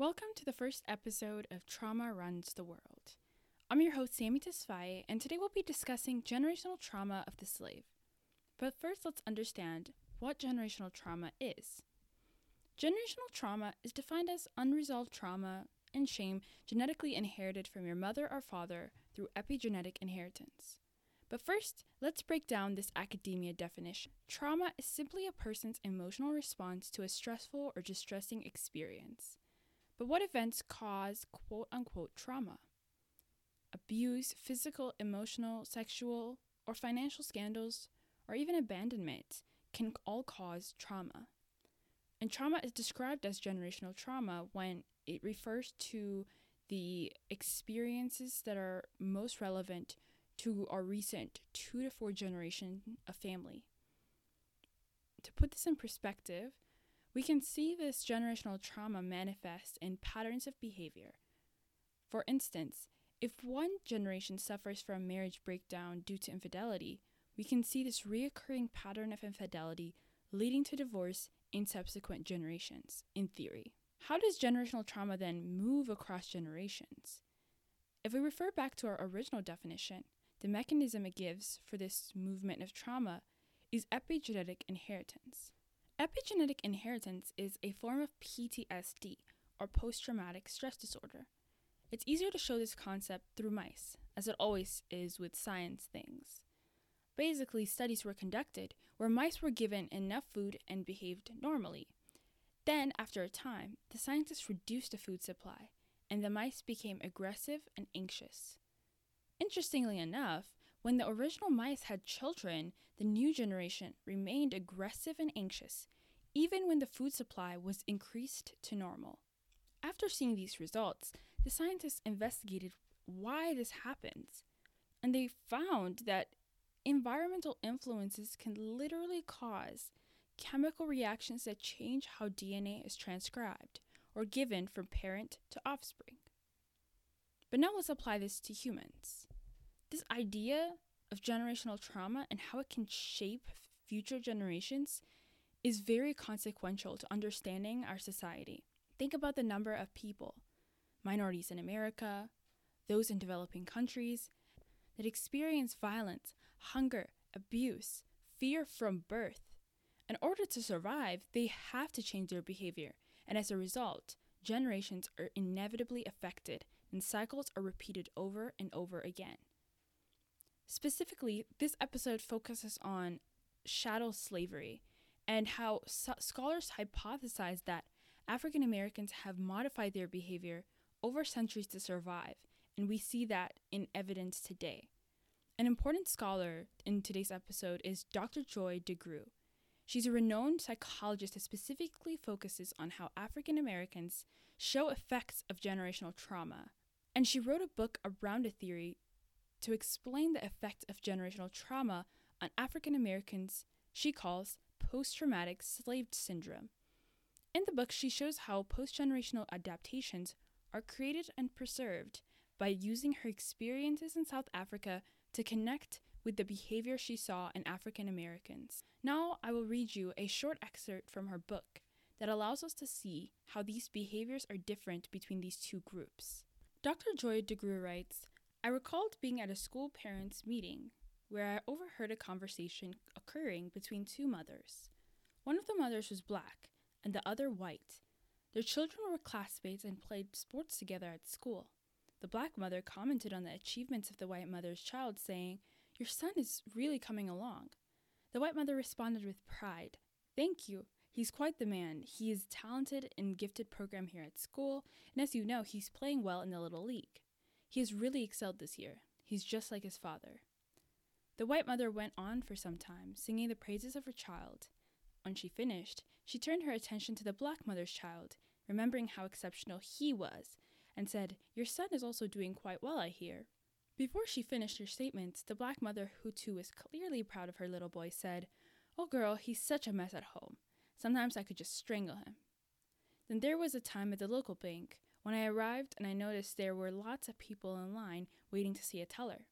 Welcome to the first episode of Trauma Runs the World. I'm your host, Sammy Tesfaye, and today we'll be discussing generational trauma of the slave. But first, let's understand what generational trauma is. Generational trauma is defined as unresolved trauma and shame genetically inherited from your mother or father through epigenetic inheritance. But first, let's break down this academia definition. Trauma is simply a person's emotional response to a stressful or distressing experience. But what events cause quote unquote trauma? Abuse, physical, emotional, sexual, or financial scandals, or even abandonment can all cause trauma. And trauma is described as generational trauma when it refers to the experiences that are most relevant to our recent two to four generation of family. To put this in perspective, we can see this generational trauma manifest in patterns of behavior. For instance, if one generation suffers from marriage breakdown due to infidelity, we can see this reoccurring pattern of infidelity leading to divorce in subsequent generations, in theory. How does generational trauma then move across generations? If we refer back to our original definition, the mechanism it gives for this movement of trauma is epigenetic inheritance. Epigenetic inheritance is a form of PTSD, or post traumatic stress disorder. It's easier to show this concept through mice, as it always is with science things. Basically, studies were conducted where mice were given enough food and behaved normally. Then, after a time, the scientists reduced the food supply, and the mice became aggressive and anxious. Interestingly enough, when the original mice had children, the new generation remained aggressive and anxious, even when the food supply was increased to normal. After seeing these results, the scientists investigated why this happens, and they found that environmental influences can literally cause chemical reactions that change how DNA is transcribed or given from parent to offspring. But now let's apply this to humans. This idea of generational trauma and how it can shape future generations is very consequential to understanding our society. Think about the number of people, minorities in America, those in developing countries, that experience violence, hunger, abuse, fear from birth. In order to survive, they have to change their behavior, and as a result, generations are inevitably affected and cycles are repeated over and over again. Specifically, this episode focuses on chattel slavery and how so- scholars hypothesize that African Americans have modified their behavior over centuries to survive, and we see that in evidence today. An important scholar in today's episode is Dr. Joy DeGruy. She's a renowned psychologist that specifically focuses on how African Americans show effects of generational trauma. And she wrote a book around a theory to explain the effect of generational trauma on African Americans she calls post traumatic slave syndrome. In the book, she shows how post generational adaptations are created and preserved by using her experiences in South Africa to connect with the behavior she saw in African Americans. Now, I will read you a short excerpt from her book that allows us to see how these behaviors are different between these two groups. Dr. Joy DeGruy writes I recalled being at a school parents' meeting where I overheard a conversation occurring between two mothers. One of the mothers was black and the other white. Their children were classmates and played sports together at school. The black mother commented on the achievements of the white mother's child, saying, Your son is really coming along. The white mother responded with pride, Thank you. He's quite the man. He is talented and gifted program here at school, and as you know, he's playing well in the little league. He has really excelled this year. He's just like his father. The white mother went on for some time, singing the praises of her child. When she finished, she turned her attention to the black mother's child, remembering how exceptional he was, and said, Your son is also doing quite well, I hear. Before she finished her statement, the black mother, who too was clearly proud of her little boy, said, Oh, girl, he's such a mess at home. Sometimes I could just strangle him. Then there was a time at the local bank when I arrived and I noticed there were lots of people in line waiting to see a teller.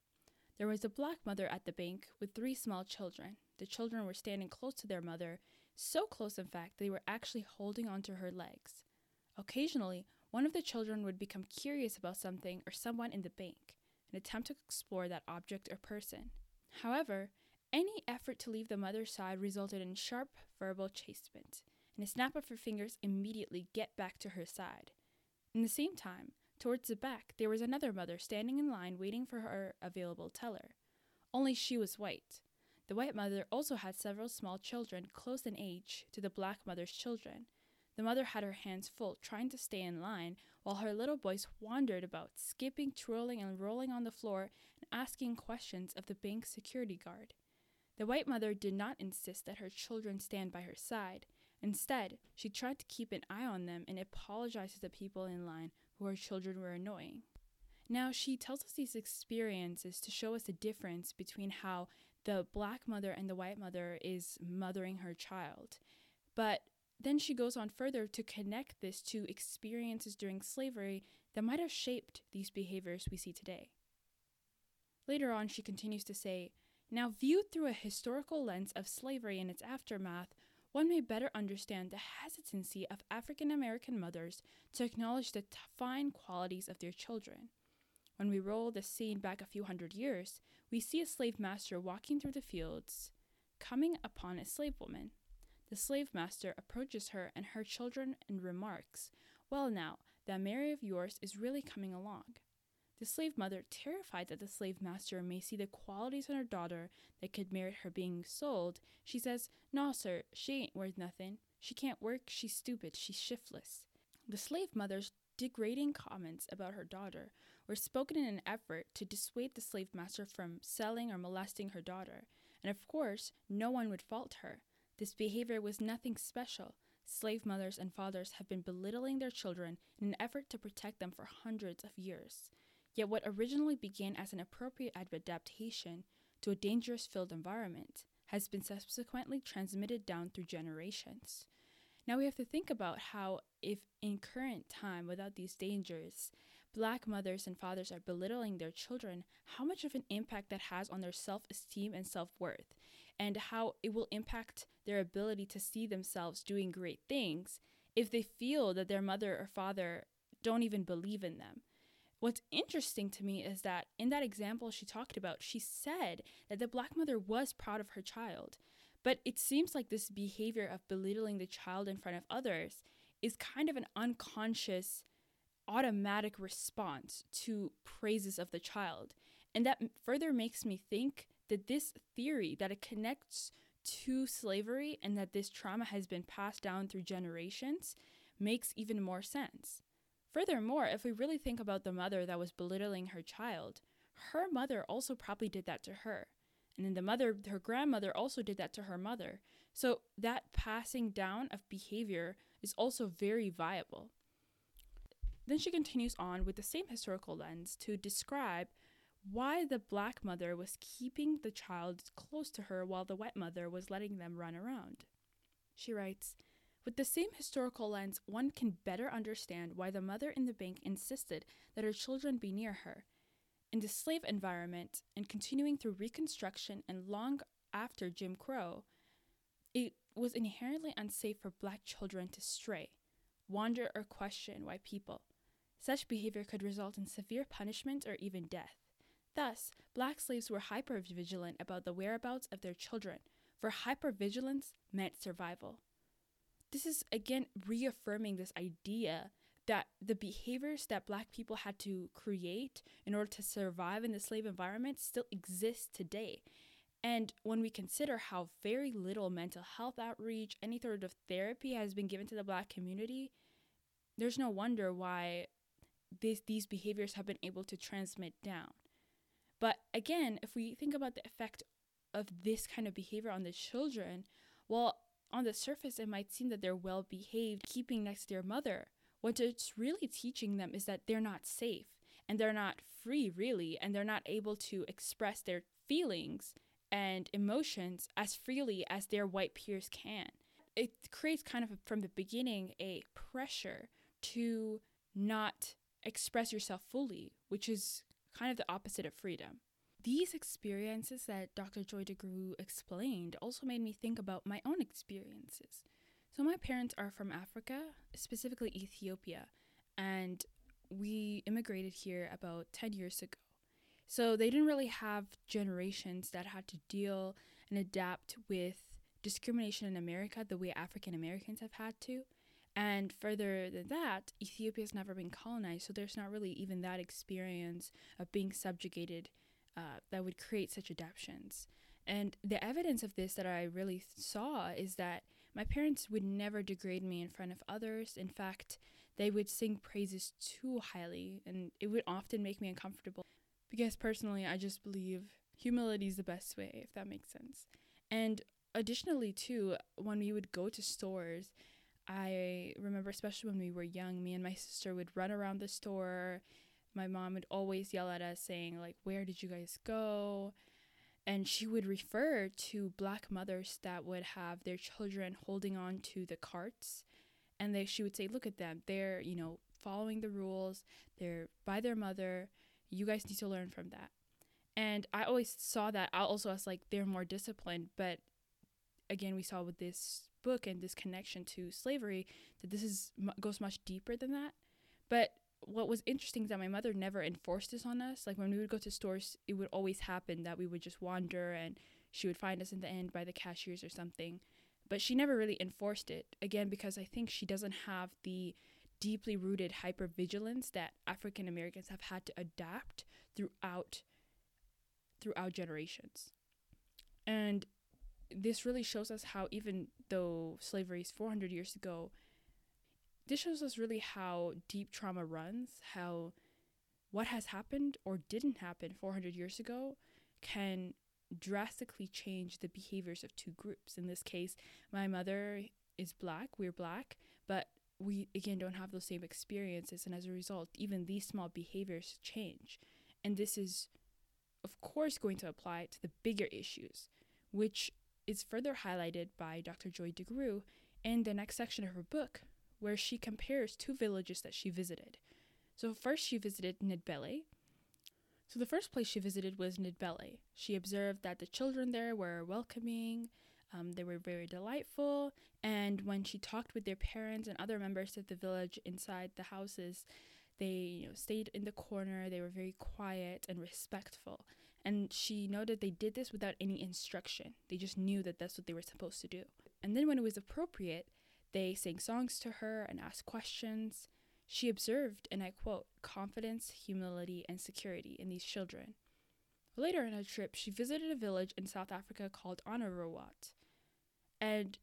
There was a black mother at the bank with three small children. The children were standing close to their mother, so close, in fact, they were actually holding onto her legs. Occasionally, one of the children would become curious about something or someone in the bank and attempt to explore that object or person. However, any effort to leave the mother's side resulted in sharp verbal chastisement, and a snap of her fingers immediately get back to her side. In the same time, towards the back, there was another mother standing in line waiting for her available teller. Only she was white. The white mother also had several small children close in age to the black mother's children. The mother had her hands full trying to stay in line while her little boys wandered about, skipping, twirling, and rolling on the floor and asking questions of the bank security guard. The white mother did not insist that her children stand by her side. Instead, she tried to keep an eye on them and apologized to the people in line who her children were annoying. Now, she tells us these experiences to show us the difference between how the black mother and the white mother is mothering her child. But then she goes on further to connect this to experiences during slavery that might have shaped these behaviors we see today. Later on, she continues to say, now, viewed through a historical lens of slavery and its aftermath, one may better understand the hesitancy of African American mothers to acknowledge the t- fine qualities of their children. When we roll the scene back a few hundred years, we see a slave master walking through the fields, coming upon a slave woman. The slave master approaches her and her children and remarks, Well, now, that Mary of yours is really coming along. The slave mother, terrified that the slave master may see the qualities in her daughter that could merit her being sold, she says, "No, sir, she ain't worth nothing. She can't work, she's stupid, she's shiftless. The slave mother's degrading comments about her daughter were spoken in an effort to dissuade the slave master from selling or molesting her daughter, and of course, no one would fault her. This behavior was nothing special. Slave mothers and fathers have been belittling their children in an effort to protect them for hundreds of years. Yet, what originally began as an appropriate adaptation to a dangerous filled environment has been subsequently transmitted down through generations. Now we have to think about how, if in current time, without these dangers, black mothers and fathers are belittling their children, how much of an impact that has on their self esteem and self worth, and how it will impact their ability to see themselves doing great things if they feel that their mother or father don't even believe in them. What's interesting to me is that in that example she talked about, she said that the black mother was proud of her child. But it seems like this behavior of belittling the child in front of others is kind of an unconscious, automatic response to praises of the child. And that further makes me think that this theory that it connects to slavery and that this trauma has been passed down through generations makes even more sense. Furthermore, if we really think about the mother that was belittling her child, her mother also probably did that to her. And then the mother, her grandmother also did that to her mother. So that passing down of behavior is also very viable. Then she continues on with the same historical lens to describe why the black mother was keeping the child close to her while the white mother was letting them run around. She writes, with the same historical lens, one can better understand why the mother in the bank insisted that her children be near her. In the slave environment, and continuing through Reconstruction and long after Jim Crow, it was inherently unsafe for black children to stray, wander, or question white people. Such behavior could result in severe punishment or even death. Thus, black slaves were hypervigilant about the whereabouts of their children, for hypervigilance meant survival this is again reaffirming this idea that the behaviors that black people had to create in order to survive in the slave environment still exist today. And when we consider how very little mental health outreach, any sort of therapy has been given to the black community, there's no wonder why this, these behaviors have been able to transmit down. But again, if we think about the effect of this kind of behavior on the children, well, on the surface, it might seem that they're well behaved, keeping next to their mother. What it's really teaching them is that they're not safe and they're not free, really, and they're not able to express their feelings and emotions as freely as their white peers can. It creates kind of from the beginning a pressure to not express yourself fully, which is kind of the opposite of freedom. These experiences that Dr. Joy DeGruy explained also made me think about my own experiences. So, my parents are from Africa, specifically Ethiopia, and we immigrated here about 10 years ago. So they didn't really have generations that had to deal and adapt with discrimination in America the way African Americans have had to. And further than that, Ethiopia has never been colonized, so there's not really even that experience of being subjugated uh, that would create such adaptations. And the evidence of this that I really saw is that my parents would never degrade me in front of others. In fact, they would sing praises too highly, and it would often make me uncomfortable because personally, I just believe humility is the best way, if that makes sense. And additionally, too, when we would go to stores, I remember, especially when we were young, me and my sister would run around the store. My mom would always yell at us, saying, like, where did you guys go? And she would refer to black mothers that would have their children holding on to the carts. And they, she would say, look at them. They're, you know, following the rules. They're by their mother. You guys need to learn from that. And I always saw that I also as like they're more disciplined. But again, we saw with this book and this connection to slavery that this is goes much deeper than that. But what was interesting is that my mother never enforced this on us. Like when we would go to stores, it would always happen that we would just wander and she would find us in the end by the cashiers or something. But she never really enforced it. Again, because I think she doesn't have the deeply rooted hypervigilance that African Americans have had to adapt throughout throughout generations. And this really shows us how even though slavery is 400 years ago, this shows us really how deep trauma runs, how what has happened or didn't happen 400 years ago can drastically change the behaviors of two groups. In this case, my mother is black, we're black, but we again don't have those same experiences and as a result, even these small behaviors change. And this is of course going to apply to the bigger issues, which is further highlighted by Dr. Joy DeGruy in the next section of her book, where she compares two villages that she visited. So, first, she visited Ndebele. So, the first place she visited was Ndebele. She observed that the children there were welcoming, um, they were very delightful, and when she talked with their parents and other members of the village inside the houses, they you know, stayed in the corner, they were very quiet and respectful. And she noted they did this without any instruction. They just knew that that's what they were supposed to do. And then when it was appropriate, they sang songs to her and asked questions. She observed, and I quote, confidence, humility, and security in these children. Later in her trip, she visited a village in South Africa called Honorowat. And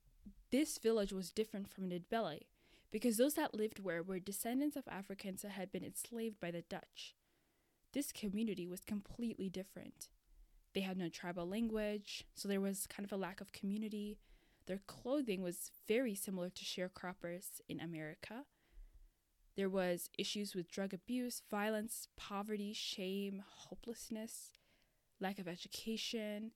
this village was different from Ndebele because those that lived where were descendants of Africans that had been enslaved by the Dutch. This community was completely different. They had no tribal language, so there was kind of a lack of community. Their clothing was very similar to sharecroppers in America. There was issues with drug abuse, violence, poverty, shame, hopelessness, lack of education,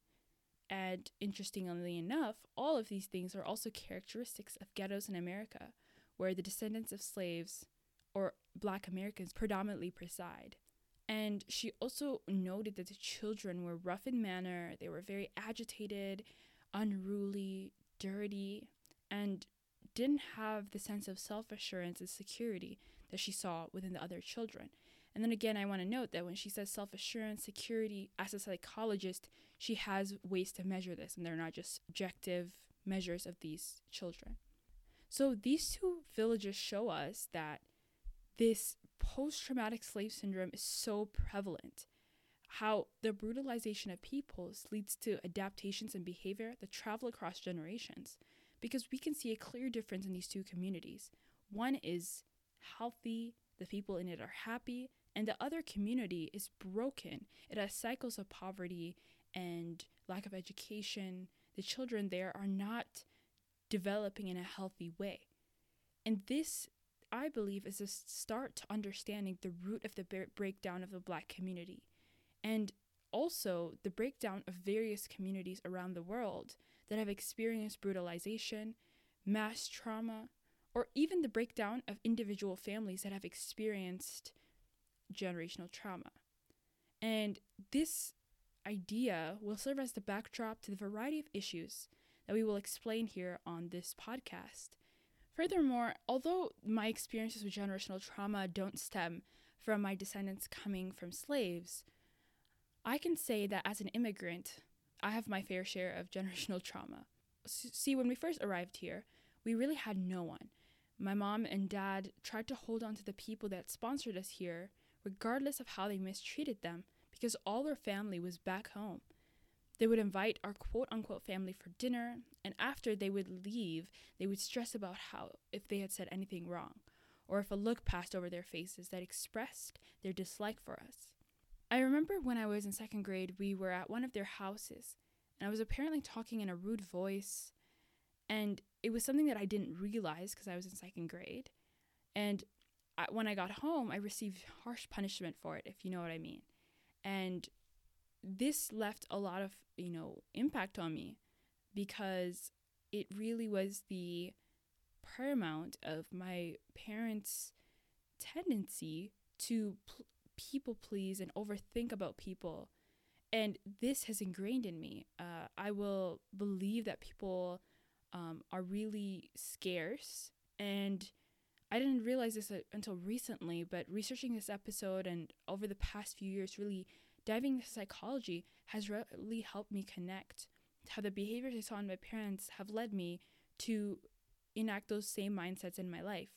and interestingly enough, all of these things are also characteristics of ghettos in America, where the descendants of slaves or black Americans predominantly preside. And she also noted that the children were rough in manner, they were very agitated, unruly, dirty, and didn't have the sense of self assurance and security that she saw within the other children. And then again, I want to note that when she says self assurance, security, as a psychologist, she has ways to measure this, and they're not just objective measures of these children. So these two villages show us that this post traumatic slave syndrome is so prevalent. How the brutalization of peoples leads to adaptations and behavior that travel across generations. Because we can see a clear difference in these two communities. One is healthy, the people in it are happy, and the other community is broken. It has cycles of poverty and lack of education. The children there are not developing in a healthy way. And this I believe, is a start to understanding the root of the breakdown of the black community and also the breakdown of various communities around the world that have experienced brutalization, mass trauma, or even the breakdown of individual families that have experienced generational trauma. And this idea will serve as the backdrop to the variety of issues that we will explain here on this podcast Furthermore, although my experiences with generational trauma don't stem from my descendants coming from slaves, I can say that as an immigrant, I have my fair share of generational trauma. See, when we first arrived here, we really had no one. My mom and dad tried to hold on to the people that sponsored us here, regardless of how they mistreated them, because all their family was back home. They would invite our quote unquote family for dinner, and after they would leave, they would stress about how if they had said anything wrong, or if a look passed over their faces that expressed their dislike for us. I remember when I was in second grade, we were at one of their houses, and I was apparently talking in a rude voice, and it was something that I didn't realize because I was in second grade. And I, when I got home, I received harsh punishment for it, if you know what I mean. And this left a lot of, you know, impact on me because it really was the paramount of my parents' tendency to pl- people please and overthink about people. And this has ingrained in me. Uh, I will believe that people um, are really scarce. And I didn't realize this uh, until recently, but researching this episode and over the past few years, really diving into psychology has really helped me connect how the behaviors I saw in my parents have led me to enact those same mindsets in my life.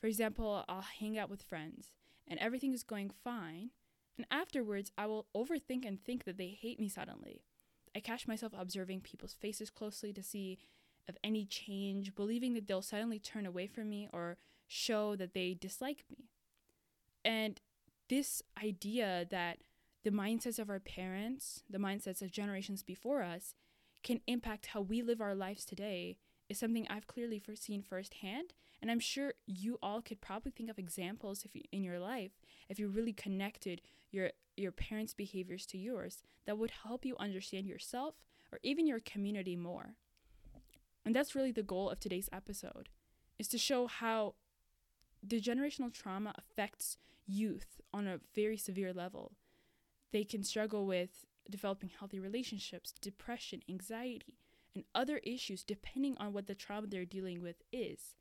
For example, I'll hang out with friends and everything is going fine, and afterwards I will overthink and think that they hate me suddenly. I catch myself observing people's faces closely to see of any change, believing that they'll suddenly turn away from me or show that they dislike me. And this idea that the mindsets of our parents, the mindsets of generations before us, can impact how we live our lives today is something I've clearly seen firsthand. And I'm sure you all could probably think of examples if you, in your life, if you really connected your your parents' behaviors to yours, that would help you understand yourself or even your community more. And that's really the goal of today's episode, is to show how the generational trauma affects youth on a very severe level they can struggle with developing healthy relationships, depression, anxiety, and other issues depending on what the trauma they're dealing with is.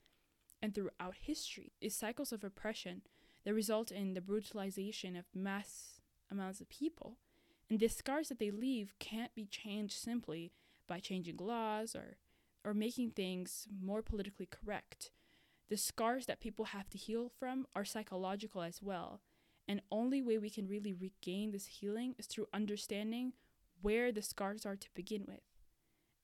And throughout history, is cycles of oppression that result in the brutalization of mass amounts of people. And the scars that they leave can't be changed simply by changing laws or or making things more politically correct. The scars that people have to heal from are psychological as well and only way we can really regain this healing is through understanding where the scars are to begin with.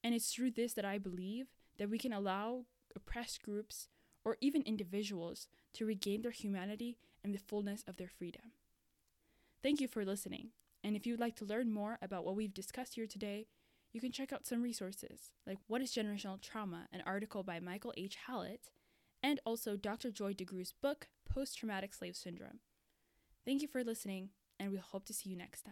And it's through this that I believe that we can allow oppressed groups or even individuals to regain their humanity and the fullness of their freedom. Thank you for listening. And if you'd like to learn more about what we've discussed here today, you can check out some resources like What is Generational Trauma, an article by Michael H. Hallett, and also Dr. Joy DeGruy's book, Post Traumatic Slave Syndrome. Thank you for listening, and we hope to see you next time.